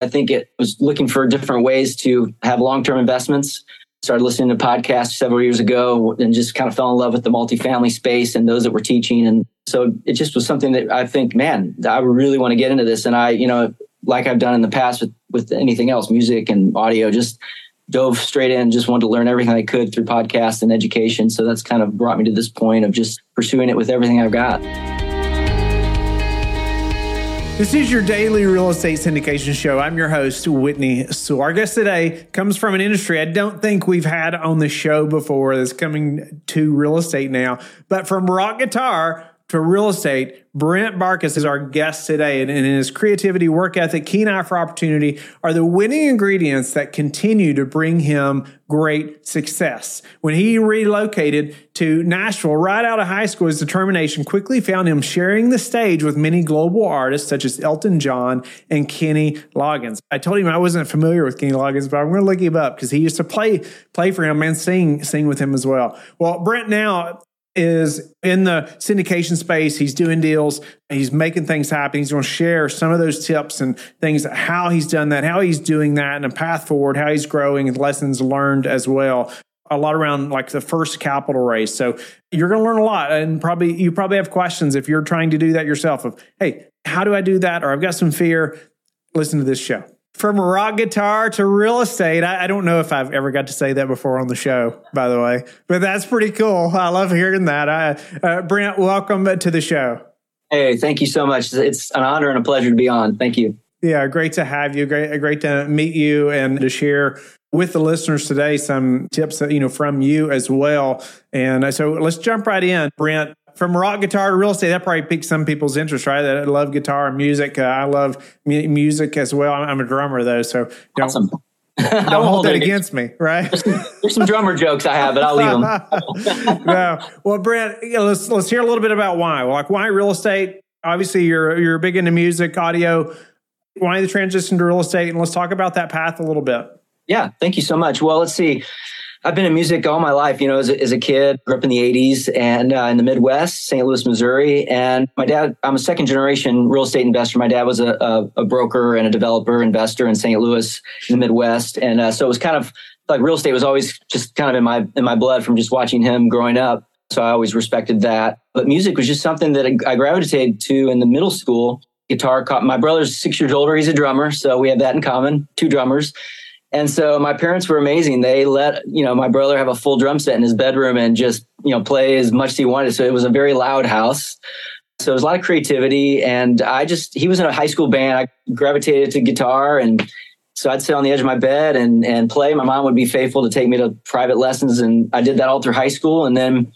I think it was looking for different ways to have long term investments. Started listening to podcasts several years ago and just kind of fell in love with the multifamily space and those that were teaching. And so it just was something that I think, man, I really want to get into this. And I, you know, like I've done in the past with, with anything else, music and audio, just dove straight in, just wanted to learn everything I could through podcasts and education. So that's kind of brought me to this point of just pursuing it with everything I've got. This is your daily real estate syndication show. I'm your host, Whitney Sewell Our guest today comes from an industry I don't think we've had on the show before that's coming to real estate now, but from rock guitar to real estate. Brent Barcus is our guest today, and, in his creativity, work ethic, keen eye for opportunity are the winning ingredients that continue to bring him great success. When he relocated to Nashville right out of high school, his determination quickly found him sharing the stage with many global artists such as Elton John and Kenny Loggins. I told him I wasn't familiar with Kenny Loggins, but I'm going to look him up because he used to play play for him and sing sing with him as well. Well, Brent now is in the syndication space. He's doing deals. He's making things happen. He's going to share some of those tips and things, how he's done that, how he's doing that, and a path forward, how he's growing, lessons learned as well. A lot around like the first capital raise. So you're going to learn a lot, and probably you probably have questions if you're trying to do that yourself. Of hey, how do I do that? Or I've got some fear. Listen to this show from rock guitar to real estate. I, I, don't know if I've ever got to say that before on the show, by the way, but that's pretty cool. I love hearing that. I, uh, Brent, welcome to the show. Hey, thank you so much. It's an honor and a pleasure to be on. Thank you. Yeah, great to have you. Great, great to meet you and to share with the listeners today some tips that you know from you as well. And so let's jump right in, Brent from rock guitar to real estate, that probably piques some people's interest, right? That I love guitar and music. Uh, I love mu- music as well. I'm, a drummer though, so don't, awesome. don't hold that against me, right? There's some, there's some, drummer jokes I have, but I'll leave them. no. Well, Brent, let's let's hear a little bit about why. Like why real estate? Obviously, you're you're big into music, audio. Why the transition to real estate? And let's talk about that path a little bit. Yeah, thank you so much. Well, let's see. I've been in music all my life, you know, as a, as a kid, grew up in the 80s and uh, in the Midwest, St. Louis, Missouri. And my dad, I'm a second generation real estate investor. My dad was a, a, a broker and a developer investor in St. Louis in the Midwest. And uh, so it was kind of like real estate was always just kind of in my, in my blood from just watching him growing up. So I always respected that. But music was just something that I gravitated to in the middle school. Guitar, my brother's six years older. He's a drummer. So we have that in common, two drummers. And so my parents were amazing. They let, you know, my brother have a full drum set in his bedroom and just, you know, play as much as he wanted. So it was a very loud house. So it was a lot of creativity. And I just, he was in a high school band. I gravitated to guitar. And so I'd sit on the edge of my bed and, and play. My mom would be faithful to take me to private lessons. And I did that all through high school. And then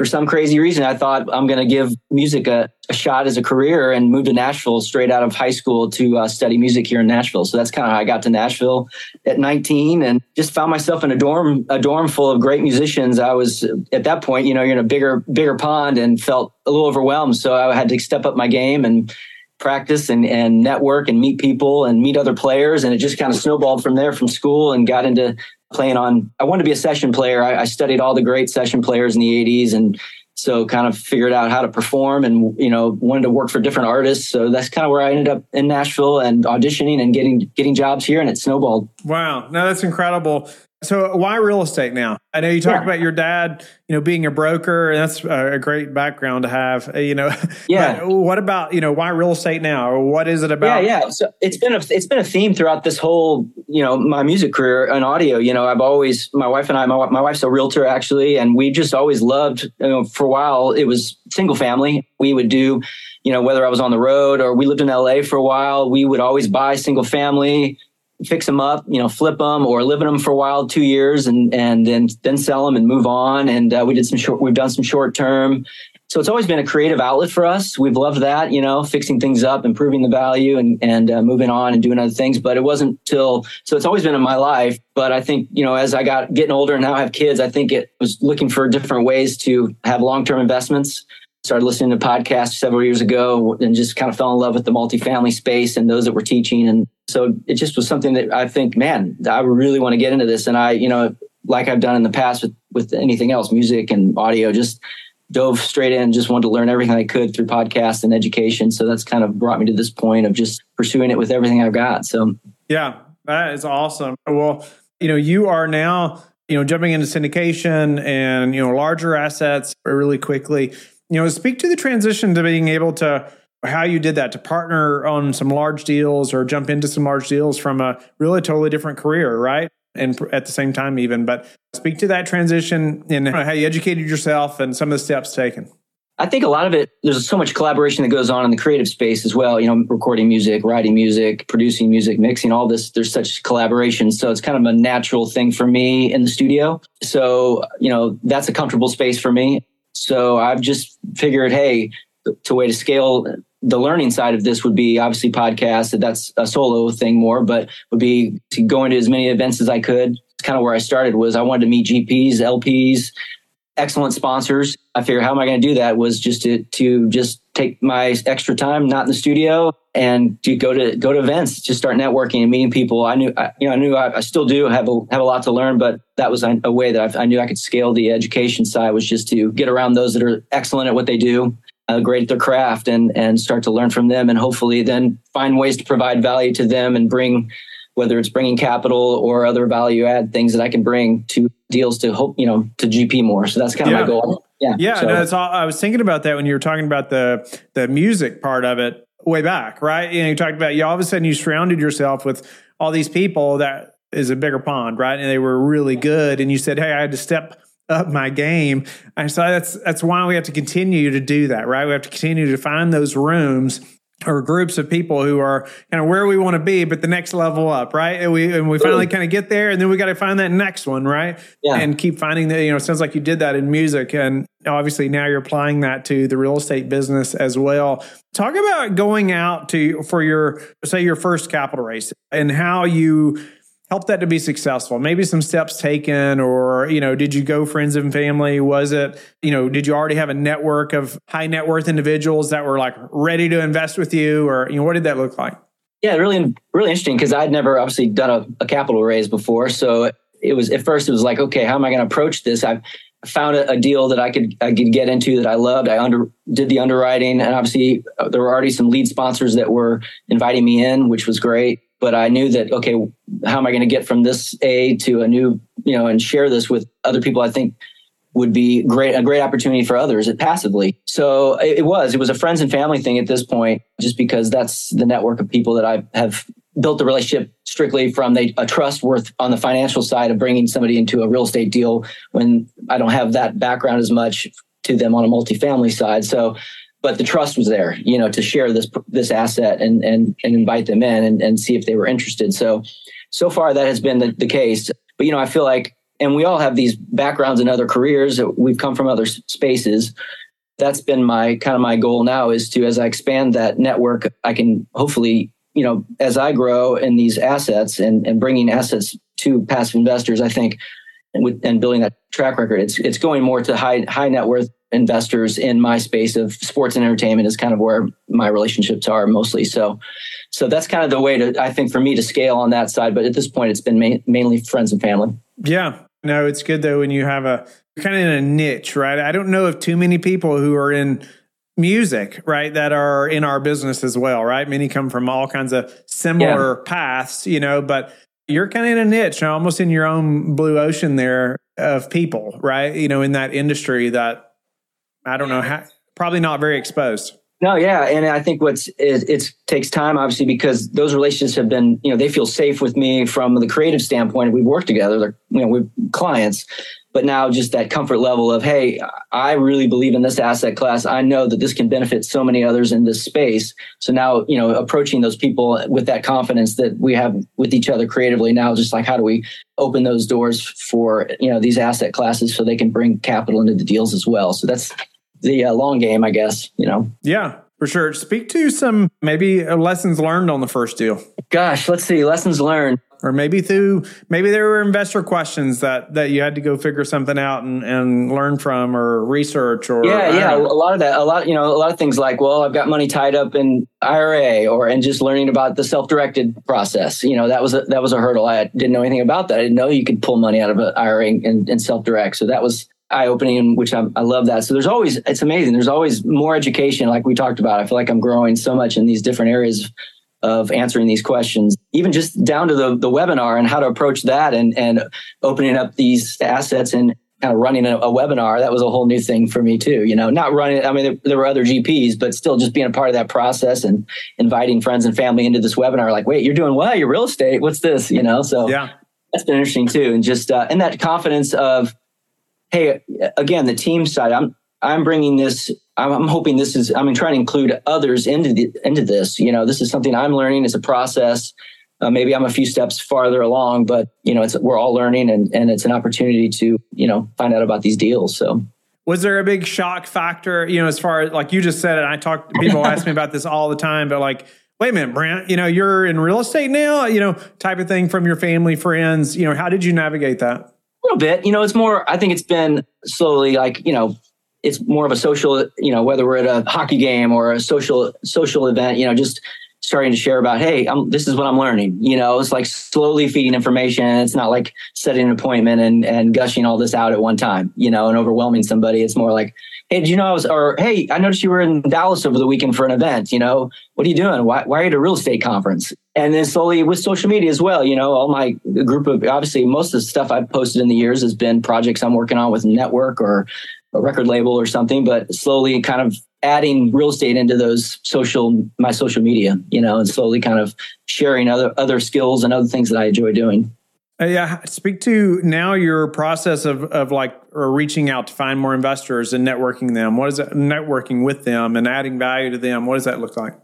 for some crazy reason, I thought I'm going to give music a, a, shot as a career and moved to Nashville straight out of high school to uh, study music here in Nashville. So that's kind of how I got to Nashville at 19 and just found myself in a dorm, a dorm full of great musicians. I was at that point, you know, you're in a bigger, bigger pond and felt a little overwhelmed. So I had to step up my game and practice and, and network and meet people and meet other players. And it just kind of snowballed from there from school and got into playing on. I wanted to be a session player. I, I studied all the great session players in the '80s, and so kind of figured out how to perform and you know wanted to work for different artists so that's kind of where i ended up in nashville and auditioning and getting getting jobs here and it snowballed wow no that's incredible so why real estate now? I know you talked yeah. about your dad, you know, being a broker, and that's a great background to have. Uh, you know, yeah. what about you know why real estate now, or what is it about? Yeah, yeah. So it's been a it's been a theme throughout this whole you know my music career and audio. You know, I've always my wife and I, my my wife's a realtor actually, and we just always loved. You know, for a while it was single family. We would do, you know, whether I was on the road or we lived in LA for a while, we would always buy single family fix them up, you know, flip them or live in them for a while, two years, and and then then sell them and move on. And uh, we did some short. We've done some short term. So it's always been a creative outlet for us. We've loved that, you know, fixing things up, improving the value, and and uh, moving on and doing other things. But it wasn't till so it's always been in my life. But I think you know, as I got getting older and now I have kids, I think it was looking for different ways to have long term investments started listening to podcasts several years ago and just kind of fell in love with the multifamily space and those that were teaching. And so it just was something that I think, man, I really want to get into this. And I, you know, like I've done in the past with, with anything else, music and audio, just dove straight in, just wanted to learn everything I could through podcast and education. So that's kind of brought me to this point of just pursuing it with everything I've got. So yeah, that is awesome. Well, you know, you are now, you know, jumping into syndication and, you know, larger assets really quickly. You know, speak to the transition to being able to how you did that to partner on some large deals or jump into some large deals from a really totally different career, right? And at the same time, even, but speak to that transition and how you educated yourself and some of the steps taken. I think a lot of it, there's so much collaboration that goes on in the creative space as well. You know, recording music, writing music, producing music, mixing, all this. There's such collaboration. So it's kind of a natural thing for me in the studio. So, you know, that's a comfortable space for me. So I've just figured, hey, to way to scale the learning side of this would be obviously podcast. That's a solo thing more, but would be to go into as many events as I could. It's kind of where I started was I wanted to meet GPs, LPs, excellent sponsors. I figured how am I going to do that was just to to just take my extra time not in the studio and to go to go to events, just start networking and meeting people. I knew I, you know I knew I, I, still do have a have a lot to learn, but that was a, a way that I, I knew I could scale the education side was just to get around those that are excellent at what they do uh, great at their craft and and start to learn from them and hopefully then find ways to provide value to them and bring whether it's bringing capital or other value add things that I can bring to deals to hope you know to GP more. So that's kind of yeah. my goal. Yeah, yeah. So, no, that's all. I was thinking about that when you were talking about the the music part of it way back, right? You know, you talked about you all of a sudden you surrounded yourself with all these people that is a bigger pond, right? And they were really good, and you said, "Hey, I had to step." Up my game. And so that's that's why we have to continue to do that, right? We have to continue to find those rooms or groups of people who are kind of where we want to be, but the next level up, right? And we and we finally kind of get there, and then we got to find that next one, right? Yeah. And keep finding that. You know, it sounds like you did that in music, and obviously now you're applying that to the real estate business as well. Talk about going out to for your say your first capital raise and how you help that to be successful. Maybe some steps taken or you know did you go friends and family? Was it you know did you already have a network of high net worth individuals that were like ready to invest with you or you know what did that look like? Yeah really really interesting because i'd never obviously done a, a, capital raise before. So it was at first it was like okay how am i going to approach this? I've found a, a, deal that i could i could get into that i loved. I under did the underwriting and obviously uh, there were already some lead sponsors that were inviting me in which was great but I knew that okay, how am I going to get from this A to a new, you know, and share this with other people? I think would be great a great opportunity for others it passively. So it, it was it was a friends and family thing at this point, just because that's the network of people that I have built the relationship strictly from they, a trust worth on the financial side of bringing somebody into a real estate deal when I don't have that background as much to them on a multifamily side. So but the trust was there, you know, to share this this asset and and and invite them in and, and see if they were interested. So so far that has been the, the case. But you know, I feel like and we all have these backgrounds in other careers. We've come from other spaces. That's been my kind of my goal now is to as I expand that network, I can hopefully, you know, as I grow in these assets and, and bringing assets to passive investors, I think and, with, and building that track record, it's it's going more to high high net worth investors in my space of sports and entertainment is kind of where my relationships are mostly. So, so that's kind of the way to, I think for me to scale on that side. But at this point, it's been ma- mainly friends and family. Yeah. No, it's good though when you have a kind of in a niche, right? I don't know of too many people who are in music, right, that are in our business as well, right? Many come from all kinds of similar yeah. paths, you know, but you're kind of in a niche, almost in your own blue ocean there of people, right? You know, in that industry that I don't know how, probably not very exposed. No, yeah, and I think what's it, it, takes time, obviously, because those relationships have been, you know, they feel safe with me from the creative standpoint. We've worked together, they're, you know, we're clients, but now just that comfort level of, hey, I really believe in this asset class. I know that this can benefit so many others in this space. So now, you know, approaching those people with that confidence that we have with each other creatively now, just like how do we open those doors for you know these asset classes so they can bring capital into the deals as well. So that's the uh, long game, I guess, you know? Yeah, for sure. Speak to some maybe uh, lessons learned on the first deal. Gosh, let's see. Lessons learned. Or maybe through maybe there were investor questions that that you had to go figure something out and, and learn from or research or yeah yeah a lot of that a lot you know a lot of things like well I've got money tied up in IRA or and just learning about the self directed process you know that was a, that was a hurdle I didn't know anything about that I didn't know you could pull money out of an IRA and, and self direct so that was eye opening, which I'm, I love that. So there's always, it's amazing. There's always more education, like we talked about. I feel like I'm growing so much in these different areas of answering these questions, even just down to the, the webinar and how to approach that and, and opening up these assets and kind of running a, a webinar. That was a whole new thing for me too. You know, not running, I mean, there, there, were other GPs, but still just being a part of that process and inviting friends and family into this webinar. Like, wait, you're doing what? You're real estate. What's this? You know, so yeah, that's been interesting too. And just, uh, and that confidence of, Hey, again, the team side, I'm, I'm bringing this I'm, hoping this is, I'm trying to include others into the, into this. You know, this is something I'm learning. It's a process. Uh, maybe I'm a few steps farther along, but you know, it's we're all learning, and and it's an opportunity to you know find out about these deals. So. Was there a big shock factor, you know, as far as like you just said it? I talk, people ask me about this all the time, but like, wait a minute, Brent, you know, you're in real estate now, you know, type of thing from your family, friends, you know, how did you navigate that? Little bit, you know, it's more, I think it's been slowly like, you know, it's more of a social, you know, whether we're at a hockey game or a social social event, you know, just starting to share about, hey, I'm, this is what I'm learning. You know, it's like slowly feeding information. It's not like setting an appointment and and gushing all this out at one time, you know, and overwhelming somebody. It's more like, hey, did you know I was, or hey, I noticed you were in Dallas over the weekend for an event. You know, what are you doing? Why, why are you at a real estate conference? And then slowly with social media as well, you know, all my group of obviously most of the stuff I've posted in the years has been projects I'm working on with network or a record label or something, but slowly kind of adding real estate into those social my social media, you know, and slowly kind of sharing other other skills and other things that I enjoy doing. Uh, yeah, speak to now your process of of like or reaching out to find more investors and networking them. What is it networking with them and adding value to them? What does that look like?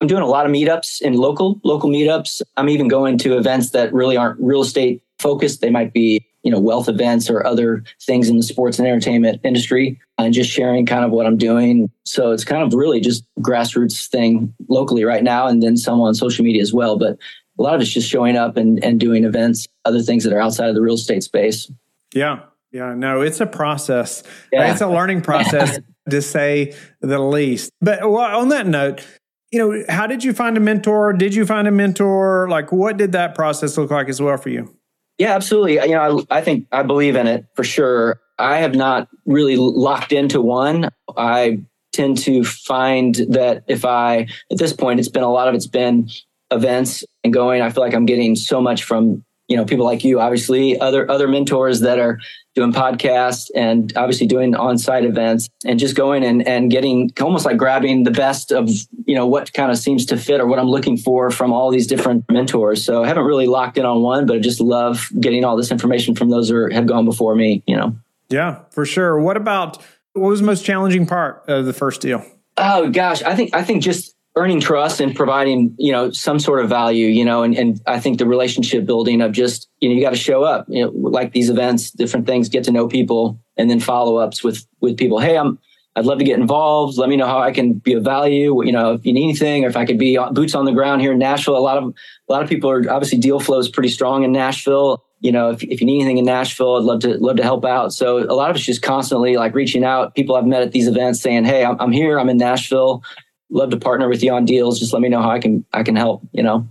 I'm doing a lot of meetups in local local meetups. I'm even going to events that really aren't real estate focused. They might be you know wealth events or other things in the sports and entertainment industry and just sharing kind of what i'm doing. So it's kind of really just grassroots thing locally right now and then some on social media as well. But a lot of it's just showing up and, and doing events other things that are outside of the real estate space. Yeah. Yeah. No it's a process. Yeah. it's a learning process to say the least. But on that note you know how did you find a mentor? Did you find a mentor? Like what did that process look like as well for you yeah, absolutely. You know, I, I think I believe in it for sure. I have not really locked into one. I tend to find that if I, at this point, it's been a lot of it's been events and going. I feel like I'm getting so much from you know people like you obviously other other mentors that are doing podcasts and obviously doing on-site events and just going and and getting almost like grabbing the best of you know what kind of seems to fit or what I'm looking for from all these different mentors. So I haven't really locked in on one but I just love getting all this information from those who have gone before me you know. Yeah for sure. What about what was the most challenging part of the first deal? Oh gosh. I think I think just earning trust and providing you know some sort of value you know and, and i think the relationship building of just you know you got to show up you know like these events different things get to know people and then follow-ups with with people. Hey i'm i'd love to get involved. Let me know how i can be of value. You know if you need anything or if i could be boots on the ground here in nashville a lot of a lot of people are obviously deal flow is pretty strong in nashville. You know if, if you need anything in nashville i'd love to love to help out. So a lot of it's just constantly like reaching out. People i've met at these events saying hey i'm, I'm here. I'm in nashville love to partner with you on deals. Just let me know how I can I can help. You know.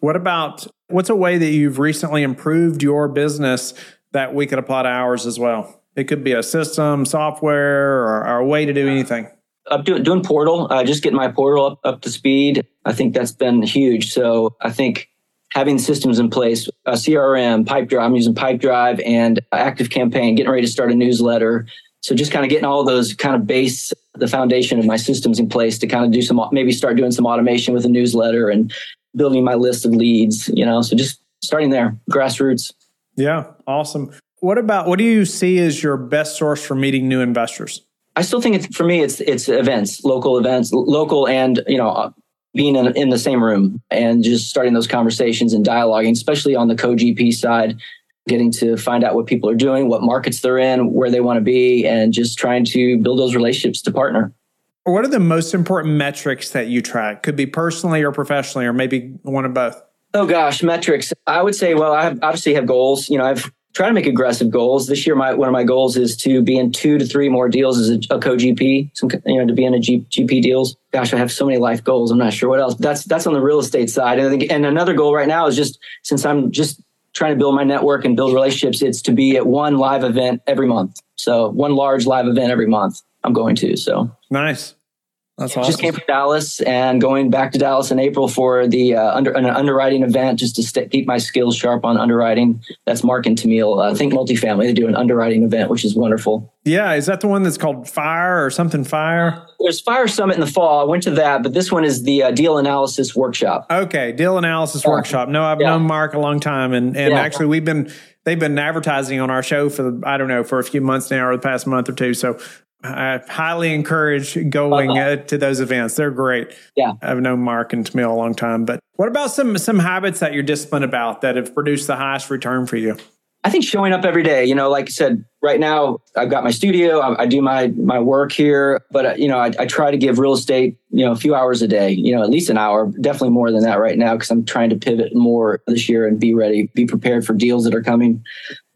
What about what's a way that you've recently improved your business that we could apply to ours as well? It could be a system, software, or, or a way to do anything. I'm doing, doing portal, uh, just getting my portal up, up to speed. I think that's been huge. So I think having systems in place, a CRM, Pipedrive, I'm using Pipedrive and Active Campaign, getting ready to start a newsletter. So just kind of getting all those kind of base, the foundation of my systems in place to kind of do some, maybe start doing some automation with a newsletter and building my list of leads, you know, so just starting there, grassroots. Yeah. Awesome. What about, what do you see as your best source for meeting new investors? I still think it's, for me, it's, it's events, local events, local and, you know, uh, being in, in the same room and just starting those conversations and dialoguing, especially on the co-GP side getting to find out what people are doing, what markets they're in, where they want to be, and just trying to build those relationships to partner. What are the most important metrics that you track? Could be personally or professionally, or maybe one of both. Oh gosh, metrics. I would say, well, I have, obviously have goals. You know, I've tried to make aggressive goals. This year, my one of my goals is to be in two to three more deals as a, a co GP. Some, you know, to be in a G, GP deals. Gosh, I have so many life goals. I'm not sure what else. That's that's on the real estate side. And, and another goal right now is just since I'm just trying to build my network and build relationships, it's to be at one live event every month. So one large live event every month I'm going to. So nice. That's awesome. Just came from Dallas and going back to Dallas in April for the uh, under an underwriting event just to st- keep my skills sharp on underwriting. That's Mark and Tamiel. Uh, I think multifamily. They do an underwriting event, which is wonderful. Yeah, is that the one that's called Fire or something Fire? There's Fire Summit in the fall. I went to that, but this one is the uh, Deal Analysis Workshop. Okay, Deal Analysis Workshop. No, I've yeah. known Mark a long time, and and yeah. actually we've been they've been advertising on our show for I don't know for a few months now or the past month or two. So I highly encourage going uh, to those events. They're great. Yeah, I've known Mark and Tamiel a long time. But what about some some habits that you're disciplined about that have produced the highest return for you? I think showing up every day. You know, like I said, right now I've got my studio. I, I do my my work here, but uh, you know, I, I, try to give real estate you know a few hours a day. You know, at least an hour. Definitely more than that right now because I'm trying to pivot more this year and be ready, be prepared for deals that are coming.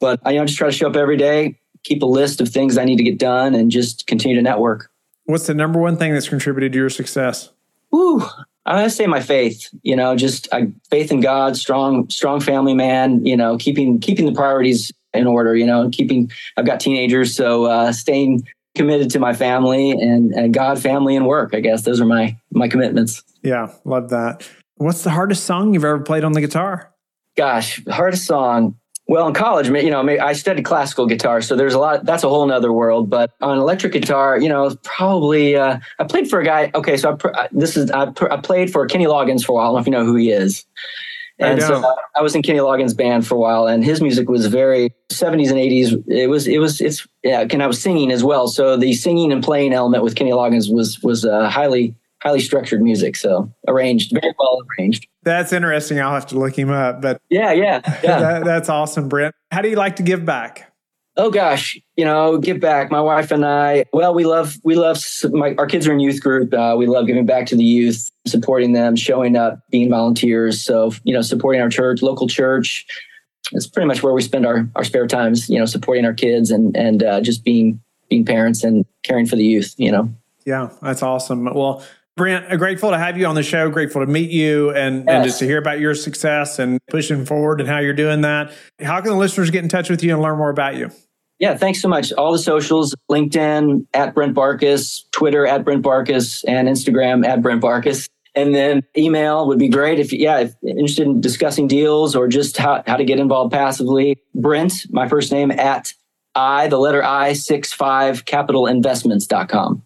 But I you know just try to show up every day keep a list of things I need to get done and just continue to network. What's the number one thing that's contributed to your success? Ooh, I to say my faith. You know, just I, faith in God, strong, strong family man. You know, keeping keeping the priorities in order. You know, keeping. I've got teenagers, so uh, staying committed to my family and, and God, family, and work. I guess those are my my commitments. Yeah, love that. What's the hardest song you've ever played on the guitar? Gosh, hardest song. Well, in college, you know, I studied classical guitar, so there's a lot. That's a whole nother world. But on electric guitar, you know, probably uh, I played for a guy. Okay, so I, this is I, I, played for Kenny Loggins for a while. I don't know if you know who he is. And I so I was in Kenny Loggins' band for a while, and his music was very 70s and 80s. It was it was it's yeah, and I was singing as well. So the singing and playing element with Kenny Loggins was was uh, highly highly structured music. So arranged, very well arranged. That's interesting. I'll have to look him up. But yeah, yeah, yeah. that, that's awesome, Brent. How do you like to give back? Oh gosh, you know, give back. My wife and I. Well, we love we love my, our kids are in youth group. Uh, we love giving back to the youth, supporting them, showing up, being volunteers. So you know, supporting our church, local church. It's pretty much where we spend our, our spare times. You know, supporting our kids and and uh, just being being parents and caring for the youth. You know. Yeah, that's awesome. Well, Brent, uh, grateful to have you on the show. Grateful to meet you and, yes. and just to hear about your success and pushing forward and how you're doing that. How can the listeners get in touch with you and learn more about you? Yeah, thanks so much. All the socials, LinkedIn at Brent Barcus, Twitter at Brent Barcus, and Instagram at Brent Barcus. And then email would be great if, yeah, if interested in discussing deals or just how, how to get involved passively. Brent, my first name, at I, the letter I, six five capitalinvestments.com.